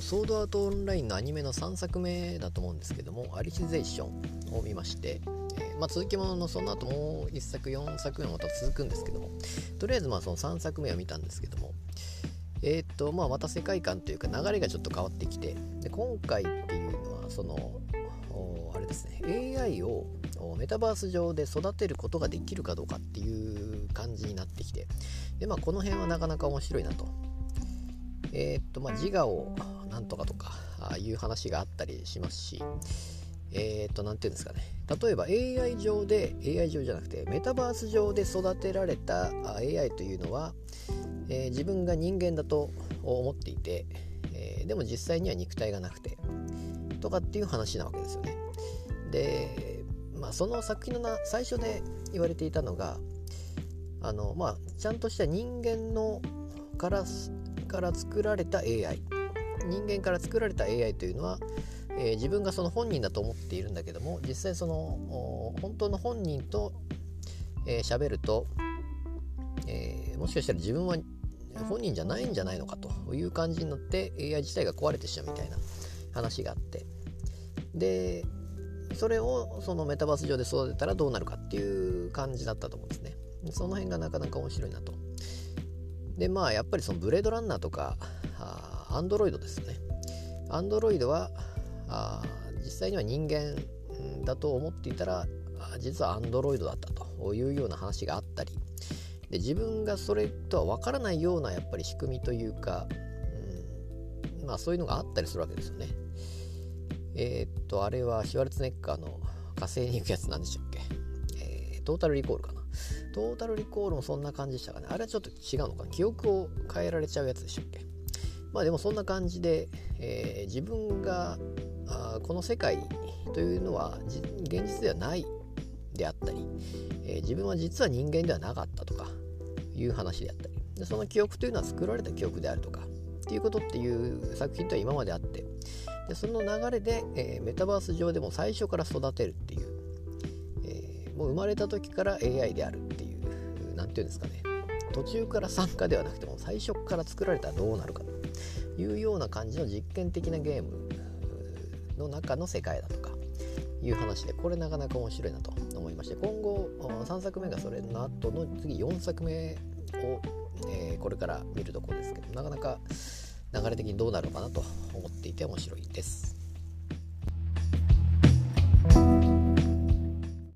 ソードアートオンラインのアニメの3作目だと思うんですけどもアリシゼーションを見まして、えー、まあ、続きもののその後もう1作4作目もまた続くんですけどもとりあえずまあその3作目は見たんですけどもえー、っとまあまた世界観というか流れがちょっと変わってきてで今回っていうのはそのあれですね AI をメタバース上で育てることができるかどうかっていう感じになってきてでまあこの辺はなかなか面白いなと。えー、っとまあ自我をんとかとかあいう話があったりしますしえー、っと何て言うんですかね例えば AI 上で AI 上じゃなくてメタバース上で育てられた AI というのはえー、自分が人間だと思っていて、えー、でも実際には肉体がなくてとかっていう話なわけですよね。で、まあ、その作品のな最初で言われていたのがあの、まあ、ちゃんとした人間のからから作られた AI 人間から作られた AI というのは、えー、自分がその本人だと思っているんだけども実際その本当の本人と喋、えー、ると、えー、もしかしたら自分は本人じゃないんじゃないのかという感じになって AI 自体が壊れてしまうみたいな話があって。でそれをそのメタバース上で育てたらどうなるかっていう感じだったと思うんですね。その辺がなかなか面白いなと。でまあやっぱりそのブレードランナーとかンドロイドですね。アンドロイドはあ実際には人間だと思っていたら実はアンドロイドだったというような話があったり。で自分がそれとは分からないようなやっぱり仕組みというか、うん、まあそういうのがあったりするわけですよね。えー、っとあれはシュワルツネッカーの火星に行くやつなんでしたっけ、えー、トータルリコールかな。トータルリコールもそんな感じでしたかね。あれはちょっと違うのかな。記憶を変えられちゃうやつでしたっけ？まあでもそんな感じで、えー、自分があこの世界というのは現実ではないであったり、えー、自分は実は人間ではなかったとかいう話であったり。でその記憶というのは作られた記憶であるとかっていうことっていう作品とは今まであってでその流れで、えー、メタバース上でも最初から育てるっていう、えー、もう生まれた時から AI であるっていう何て言うんですかね。途中から参加ではなくても最初から作られたらどうなるか。いうような感じの実験的なゲームの中の世界だとかいう話でこれなかなか面白いなと思いまして今後3作目がそれの後の次4作目を、えー、これから見るところですけどなかなか流れ的にどうなるのかなと思っていて面白いです。